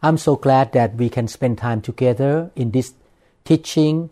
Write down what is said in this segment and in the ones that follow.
I'm so glad that we can spend time together in this teaching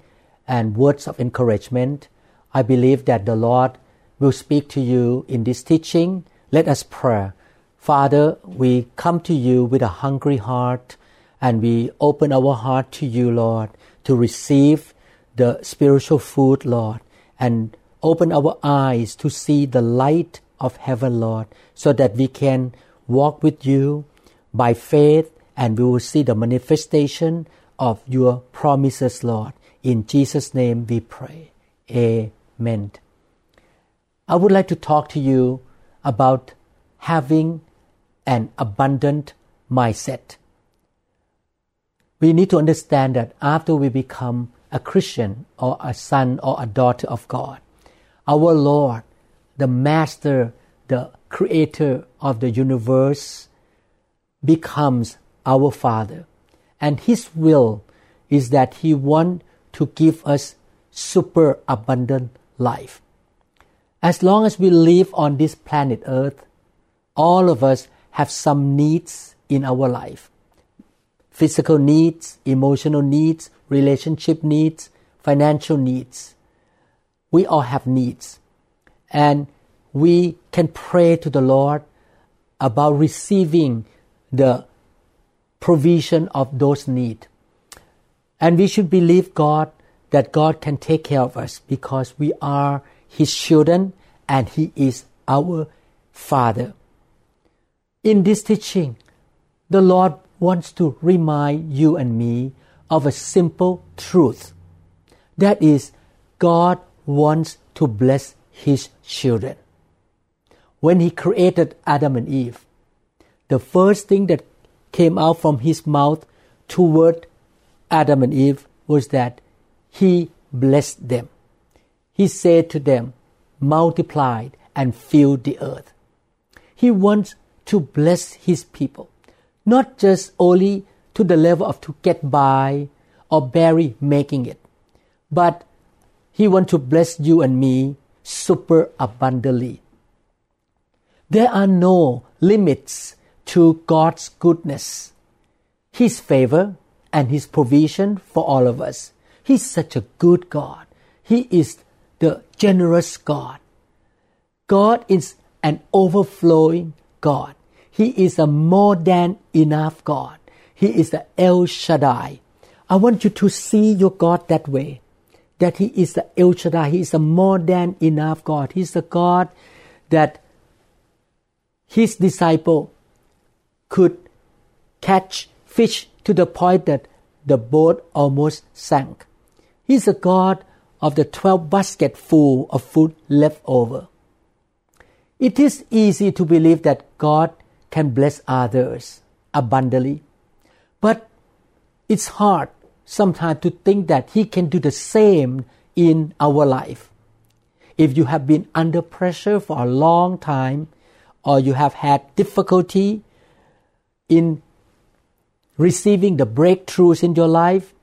and words of encouragement. I believe that the Lord will speak to you in this teaching. Let us pray. Father, we come to you with a hungry heart and we open our heart to you, Lord, to receive the spiritual food, Lord, and open our eyes to see the light of heaven, Lord, so that we can walk with you by faith and we will see the manifestation of your promises, Lord. In Jesus' name we pray. Amen. I would like to talk to you about having an abundant mindset. We need to understand that after we become a Christian or a son or a daughter of God, our Lord, the Master, the Creator of the universe, becomes our Father. And His will is that He wants to give us super abundant life. As long as we live on this planet Earth, all of us have some needs in our life physical needs, emotional needs, relationship needs, financial needs. We all have needs. And we can pray to the Lord about receiving the provision of those needs. And we should believe God that God can take care of us because we are His children and He is our Father. In this teaching, the Lord wants to remind you and me of a simple truth. That is, God wants to bless His children. When He created Adam and Eve, the first thing that came out from His mouth toward Adam and Eve was that He blessed them. He said to them, multiply and fill the earth. He wants to bless His people not just only to the level of to get by or barely making it, but He wants to bless you and me super abundantly. There are no limits to God's goodness, His favor, and His provision for all of us. He's such a good God. He is the generous God. God is an overflowing God. He is a more than enough God. He is the El Shaddai. I want you to see your God that way. That He is the El Shaddai. He is a more than enough God. He's the God that His disciple could catch fish to the point that the boat almost sank. He's a God of the 12 basket full of food left over. It is easy to believe that God can bless others abundantly. But it's hard sometimes to think that He can do the same in our life. If you have been under pressure for a long time, or you have had difficulty in receiving the breakthroughs in your life,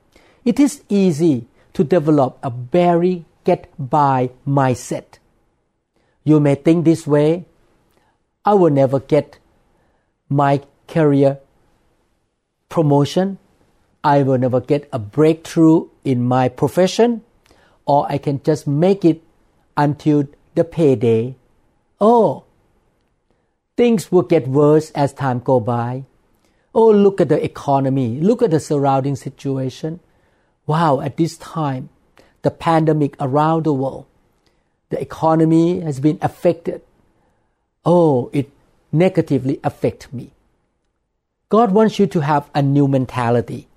it is easy to develop a very get by mindset. You may think this way I will never get my career promotion. I will never get a breakthrough in my profession, or I can just make it until the payday. Oh, things will get worse as time go by. Oh, look at the economy. Look at the surrounding situation. Wow, at this time, the pandemic around the world, the economy has been affected. Oh, it negatively affect me. God wants you to have a new mentality,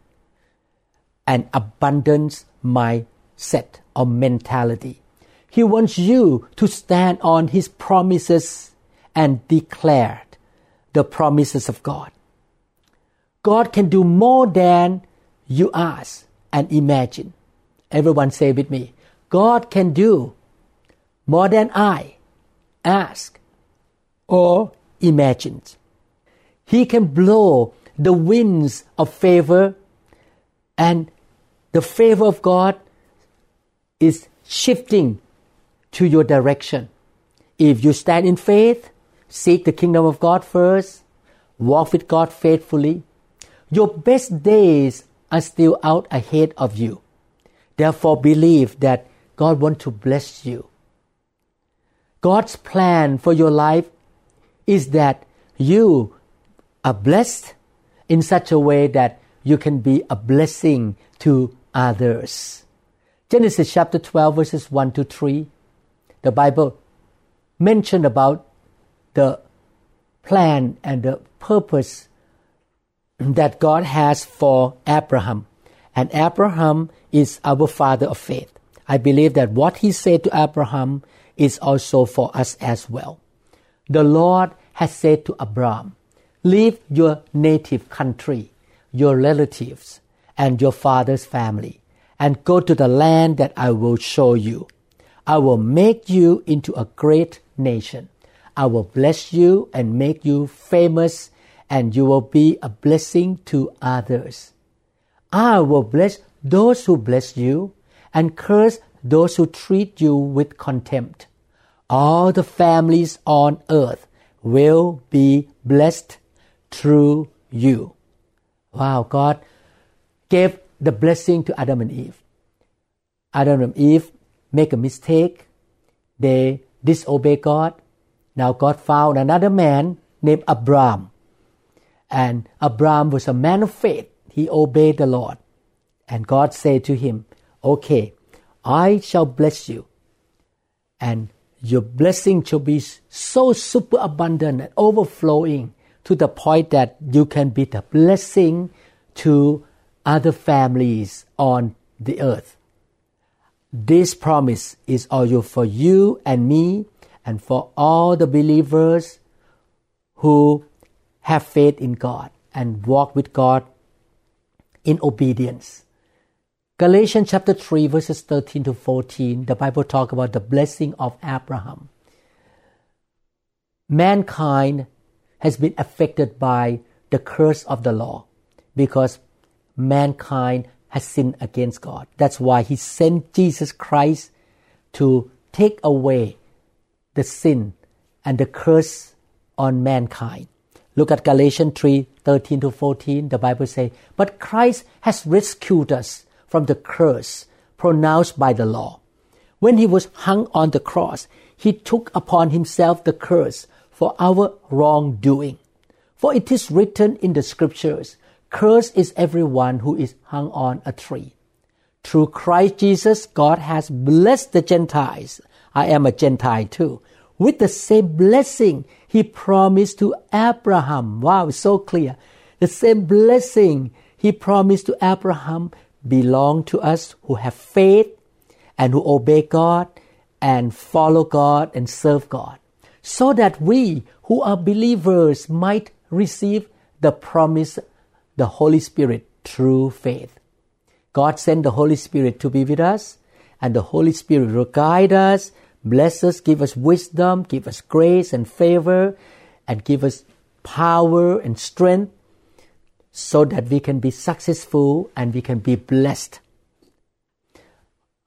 an abundance mindset or mentality. He wants you to stand on His promises and declare the promises of God. God can do more than you ask and imagine. Everyone say with me God can do more than I ask or imagine. He can blow the winds of favor, and the favor of God is shifting to your direction. If you stand in faith, seek the kingdom of God first, walk with God faithfully, your best days are still out ahead of you. Therefore, believe that God wants to bless you. God's plan for your life is that you are blessed in such a way that you can be a blessing to others. Genesis chapter 12, verses 1 to 3, the Bible mentioned about the plan and the purpose that God has for Abraham. And Abraham is our father of faith. I believe that what he said to Abraham is also for us as well. The Lord has said to Abraham, Leave your native country, your relatives, and your father's family, and go to the land that I will show you. I will make you into a great nation. I will bless you and make you famous, and you will be a blessing to others. I will bless those who bless you, and curse those who treat you with contempt. All the families on earth will be blessed through you. Wow, God gave the blessing to Adam and Eve. Adam and Eve make a mistake. They disobey God. Now God found another man named Abraham. And Abraham was a man of faith. He obeyed the Lord. And God said to him, Okay, I shall bless you. And your blessing shall be so super abundant and overflowing to the point that you can be the blessing to other families on the earth. This promise is also for you and me and for all the believers who have faith in God and walk with God in obedience. Galatians chapter 3 verses 13 to 14, the Bible talk about the blessing of Abraham. Mankind has been affected by the curse of the law because mankind has sinned against God. That's why He sent Jesus Christ to take away the sin and the curse on mankind. Look at Galatians 3 13 to 14. The Bible says, But Christ has rescued us from the curse pronounced by the law. When he was hung on the cross, he took upon himself the curse for our wrongdoing. For it is written in the scriptures, Cursed is everyone who is hung on a tree. Through Christ Jesus, God has blessed the Gentiles. I am a Gentile too. With the same blessing he promised to Abraham. Wow, so clear. The same blessing he promised to Abraham belong to us who have faith and who obey God and follow God and serve God so that we who are believers might receive the promise, the Holy Spirit through faith. God sent the Holy Spirit to be with us, and the Holy Spirit will guide us, bless us, give us wisdom, give us grace and favor, and give us power and strength so that we can be successful and we can be blessed.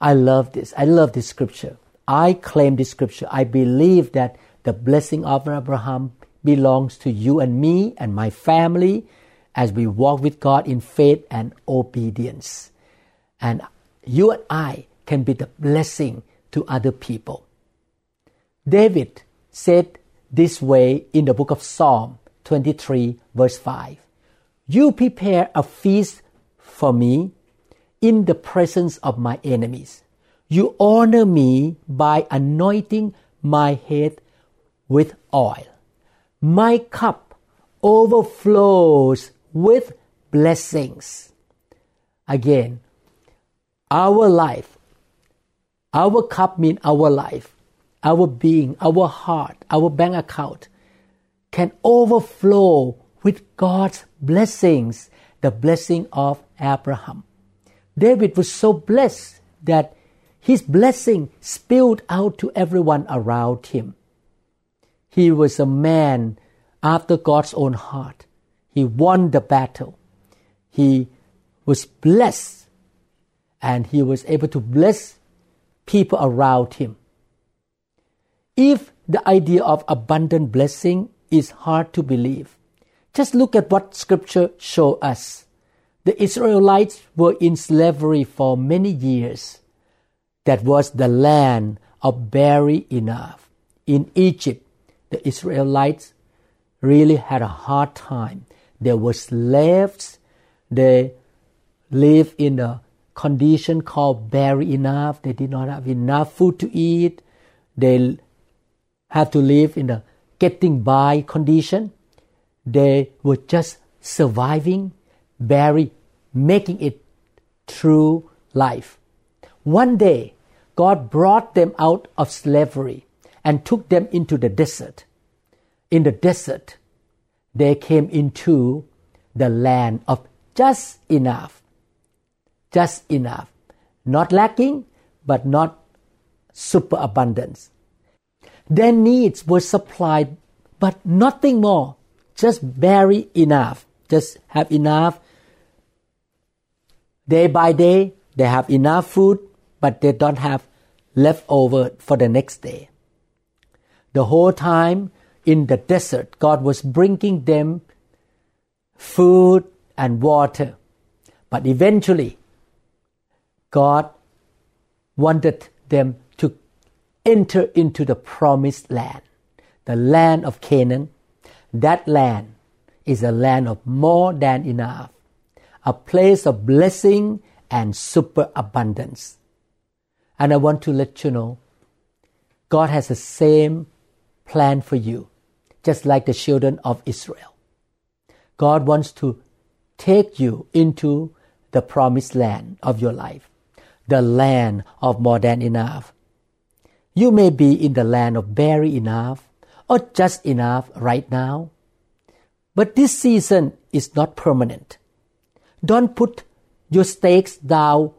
I love this. I love this scripture. I claim this scripture. I believe that the blessing of Abraham belongs to you and me and my family as we walk with God in faith and obedience. And you and I can be the blessing to other people. David said this way in the book of Psalm 23, verse 5 You prepare a feast for me in the presence of my enemies. You honor me by anointing my head with oil. My cup overflows with blessings. Again, our life, our cup means our life, our being, our heart, our bank account can overflow with God's blessings the blessing of Abraham. David was so blessed that his blessing spilled out to everyone around him. He was a man after God's own heart. He won the battle. He was blessed and he was able to bless people around him. If the idea of abundant blessing is hard to believe, just look at what scripture show us. The Israelites were in slavery for many years. That was the land of barely enough. In Egypt, the Israelites really had a hard time. They were slaves. They lived in a condition called barely enough. They did not have enough food to eat. They had to live in a getting by condition. They were just surviving, barely making it through life. One day, God brought them out of slavery and took them into the desert. In the desert, they came into the land of just enough. Just enough. Not lacking, but not superabundance. Their needs were supplied, but nothing more. Just barely enough. Just have enough. Day by day, they have enough food, but they don't have leftover for the next day. The whole time in the desert, God was bringing them food and water. But eventually, God wanted them to enter into the promised land, the land of Canaan. That land is a land of more than enough, a place of blessing and superabundance. And I want to let you know God has the same plan for you, just like the children of Israel. God wants to take you into the promised land of your life, the land of more than enough. You may be in the land of barely enough or just enough right now, but this season is not permanent. Don't put your stakes down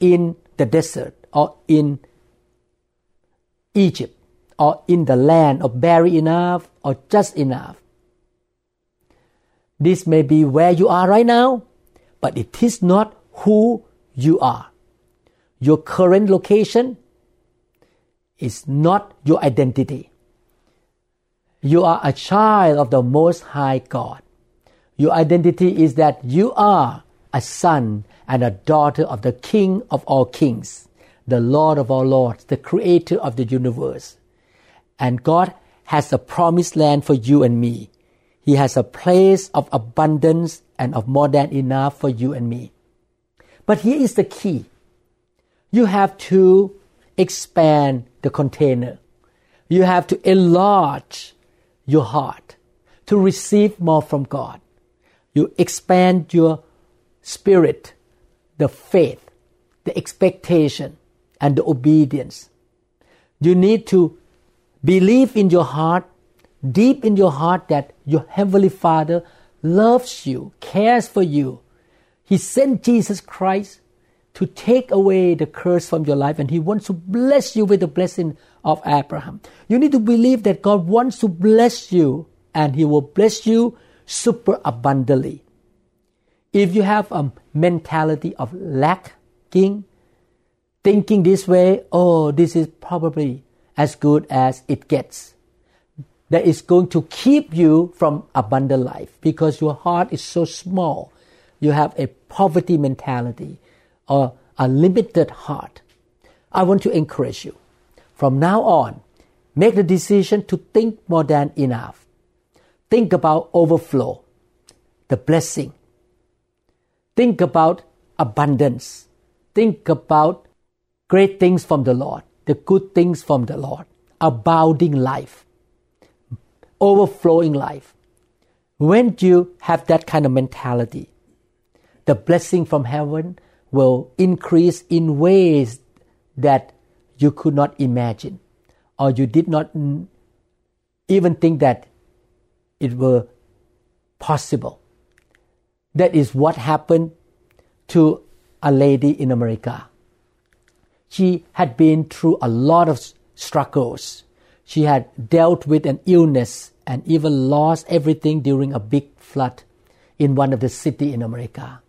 in the desert or in Egypt or in the land of barely enough or just enough. This may be where you are right now, but it is not who you are. Your current location is not your identity. You are a child of the Most High God. Your identity is that you are a son and a daughter of the King of all kings the Lord of all lords, the creator of the universe. And God has a promised land for you and me. He has a place of abundance and of more than enough for you and me. But here is the key. You have to expand the container. You have to enlarge your heart to receive more from God. You expand your spirit, the faith, the expectation, and the obedience. You need to believe in your heart, deep in your heart, that your Heavenly Father loves you, cares for you. He sent Jesus Christ to take away the curse from your life and He wants to bless you with the blessing of Abraham. You need to believe that God wants to bless you and He will bless you super abundantly. If you have a mentality of lacking, thinking this way, oh, this is probably as good as it gets. That is going to keep you from abundant life because your heart is so small. You have a poverty mentality or a limited heart. I want to encourage you. From now on, make the decision to think more than enough. Think about overflow, the blessing. Think about abundance. Think about great things from the Lord, the good things from the Lord, abounding life, overflowing life. When you have that kind of mentality, the blessing from heaven will increase in ways that you could not imagine or you did not even think that it were possible. That is what happened to a lady in America. She had been through a lot of struggles. She had dealt with an illness and even lost everything during a big flood in one of the cities in America.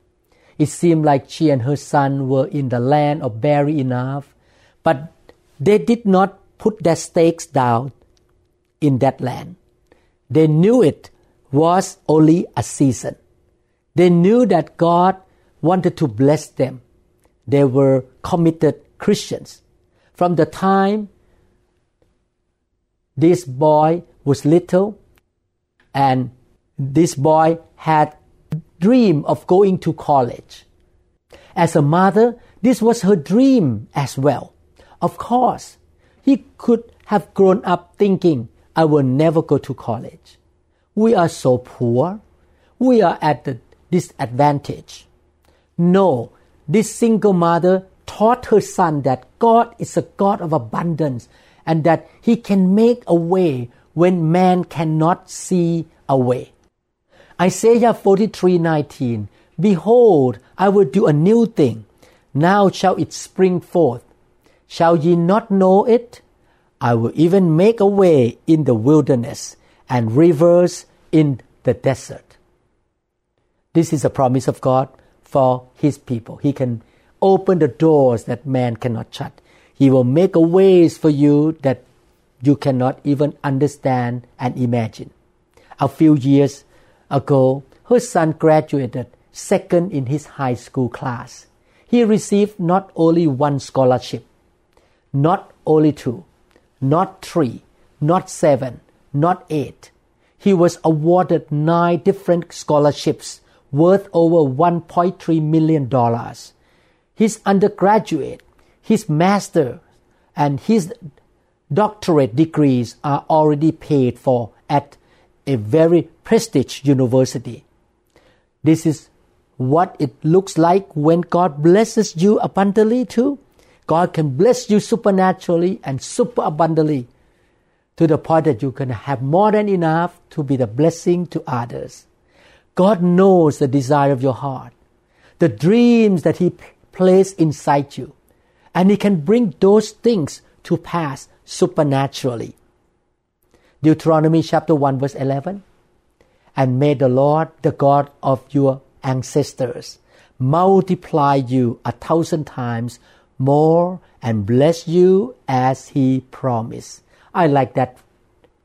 It seemed like she and her son were in the land of barely enough, but they did not put their stakes down in that land. They knew it was only a season. They knew that God wanted to bless them. They were committed Christians. From the time this boy was little and this boy had dream of going to college. As a mother, this was her dream as well. Of course, he could have grown up thinking, I will never go to college. We are so poor. We are at the disadvantage. No, this single mother taught her son that God is a God of abundance and that He can make a way when man cannot see a way. Isaiah 43:19 Behold, I will do a new thing. Now shall it spring forth. Shall ye not know it? I will even make a way in the wilderness and rivers in the desert. This is a promise of God for His people. He can open the doors that man cannot shut. He will make a ways for you that you cannot even understand and imagine. A few years ago, her son graduated second in his high school class. He received not only one scholarship, not only two, not three, not seven, not eight. He was awarded nine different scholarships worth over $1.3 million. His undergraduate, his master, and his doctorate degrees are already paid for at a very prestigious university. This is what it looks like when God blesses you abundantly too. God can bless you supernaturally and super abundantly to the point that you can have more than enough to be the blessing to others. God knows the desire of your heart, the dreams that He placed inside you, and He can bring those things to pass supernaturally. Deuteronomy chapter 1 verse 11 and may the Lord, the God of your ancestors, multiply you a thousand times more and bless you as he promised. I like that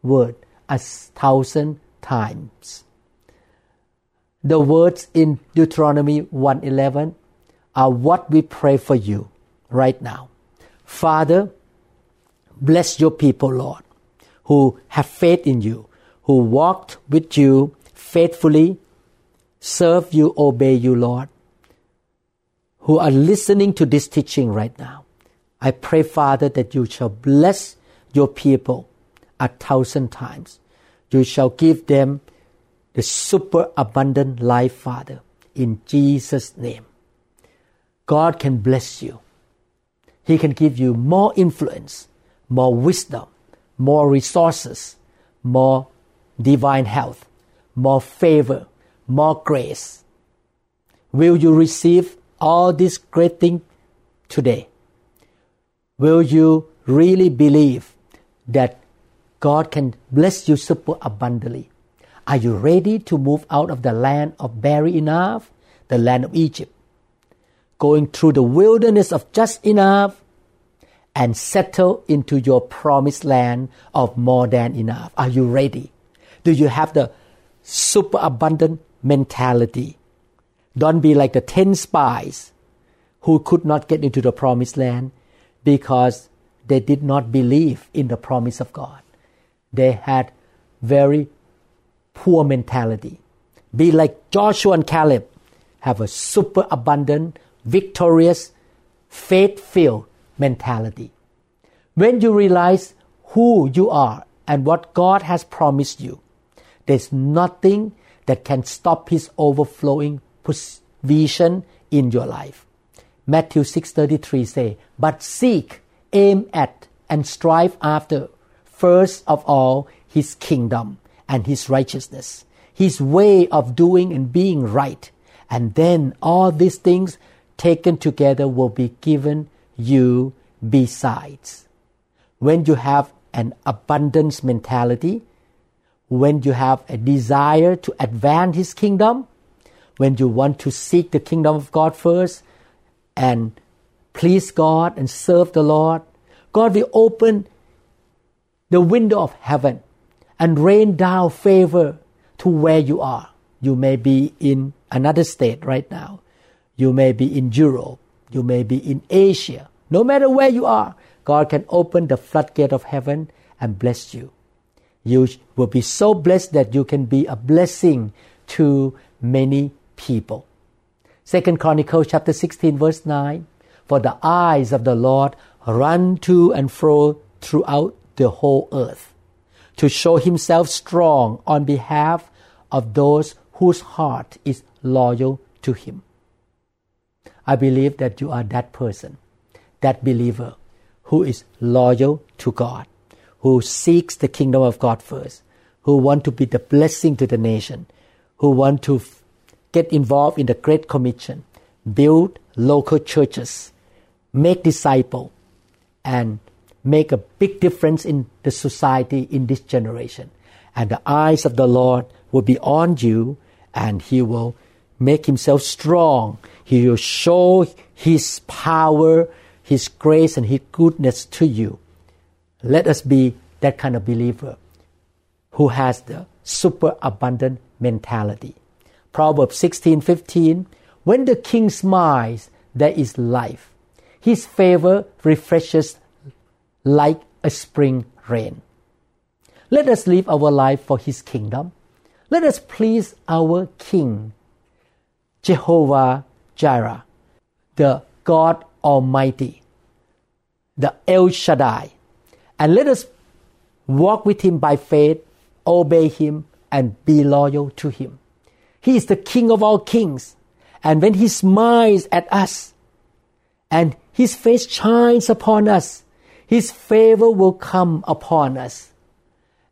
word, a thousand times. The words in Deuteronomy 1:11 are what we pray for you right now. Father, bless your people, Lord, who have faith in you, who walked with you faithfully, serve you, obey you, Lord, who are listening to this teaching right now. I pray, Father, that you shall bless your people a thousand times. You shall give them the super abundant life, Father, in Jesus' name. God can bless you. He can give you more influence, more wisdom, more resources, more divine health, more favor, more grace. Will you receive all these great things today? Will you really believe that God can bless you super abundantly? Are you ready to move out of the land of barely enough, the land of Egypt, going through the wilderness of just enough, and settle into your promised land of more than enough? Are you ready? Do you have the super abundant mentality? Don't be like the 10 spies who could not get into the promised land because they did not believe in the promise of God. They had very poor mentality. Be like Joshua and Caleb, have a super abundant, victorious, faith filled mentality. When you realize who you are and what God has promised you, there's nothing that can stop His overflowing vision in your life. Matthew 6:33 say, "But seek, aim at, and strive after first of all His kingdom and His righteousness, His way of doing and being right, And then all these things taken together will be given you besides. When you have an abundance mentality, when you have a desire to advance His kingdom, when you want to seek the kingdom of God first and please God and serve the Lord, God will open the window of heaven and rain down favor to where you are. You may be in another state right now. You may be in Europe. You may be in Asia. No matter where you are, God can open the floodgate of heaven and bless you. You will be so blessed that you can be a blessing to many people. Second Chronicles chapter 16 verse 9 For the eyes of the Lord run to and fro throughout the whole earth to show himself strong on behalf of those whose heart is loyal to him. I believe that you are that person, that believer who is loyal to God, who seeks the kingdom of God first, who want to be the blessing to the nation, who want to get involved in the Great Commission, build local churches, make disciple, and make a big difference in the society in this generation. And the eyes of the Lord will be on you, and He will make Himself strong. He will show His power, His grace, and His goodness to you. Let us be that kind of believer who has the super abundant mentality. Proverbs 16:15 When the king smiles there is life his favor refreshes like a spring rain. Let us live our life for His kingdom. Let us please our King, Jehovah Jireh, the God Almighty, the El Shaddai, and let us walk with Him by faith, obey Him, and be loyal to Him. He is the King of all kings, and when He smiles at us, and His face shines upon us, his favor will come upon us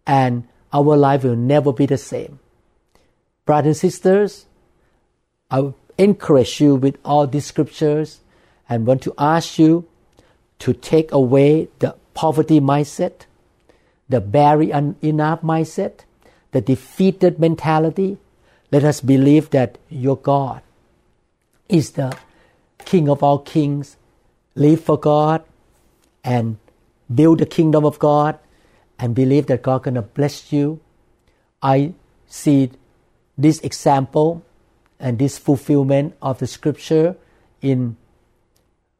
and our life will never be the same. Brothers and sisters, I encourage you with all these scriptures and want to ask you to take away the poverty mindset, the very enough mindset, the defeated mentality. Let us believe that your God is the King of all kings. Live for God and build the kingdom of God and believe that God gonna bless you. I see this example and this fulfillment of the scripture in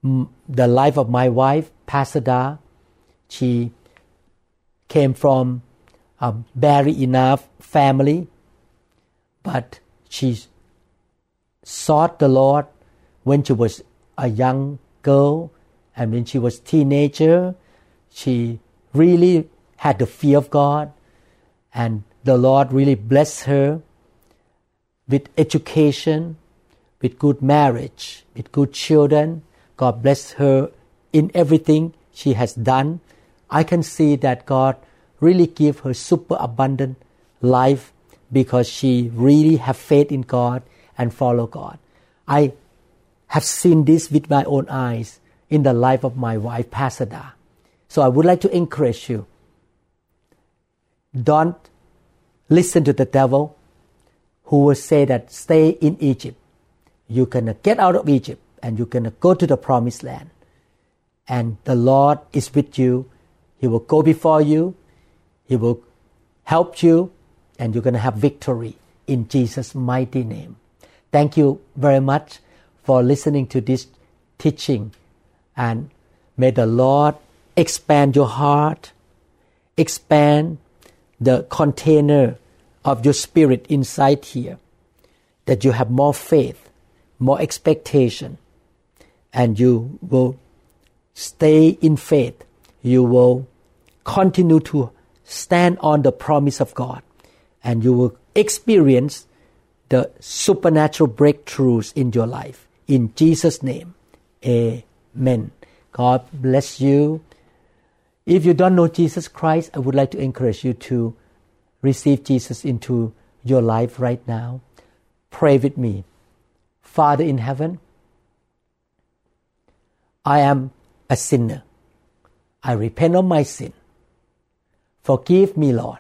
the life of my wife, Pasada. She came from um, a very enough family, but she sought the Lord when she was a young girl and when she was teenager she really had the fear of God, and the Lord really blessed her with education, with good marriage, with good children. God bless her in everything she has done. I can see that God really give her super abundant life because she really have faith in God and follow God. I have seen this with my own eyes in the life of my wife, Pasada. So I would like to encourage you. Don't listen to the devil who will say that stay in Egypt. You can get out of Egypt and you can go to the promised land. And the Lord is with you. He will go before you. He will help you and you're going to have victory in Jesus' mighty name. Thank you very much for listening to this teaching and may the Lord expand your heart, expand the container of your spirit inside here, that you have more faith, more expectation, and you will stay in faith. You will continue to stand on the promise of God, and you will experience the supernatural breakthroughs in your life. In Jesus' name, amen. God bless you. If you don't know Jesus Christ, I would like to encourage you to receive Jesus into your life right now. Pray with me. Father in heaven, I am a sinner. I repent of my sin. Forgive me, Lord.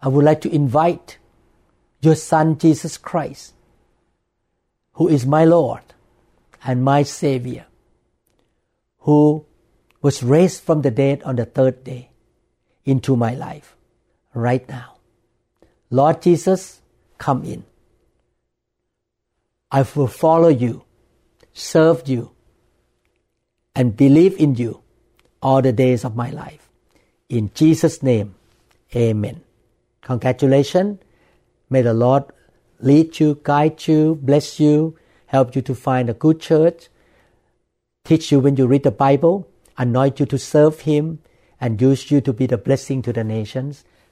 I would like to invite your Son, Jesus Christ, who is my Lord and my Savior, who was raised from the dead on the third day, into my life right now. Lord Jesus, come in. I will follow you, serve you, and believe in you all the days of my life. In Jesus' name, amen. Congratulations. May the Lord lead you, guide you, bless you, help you to find a good church, teach you when you read the Bible, anoint you to serve Him, and use you to be the blessing to the nations.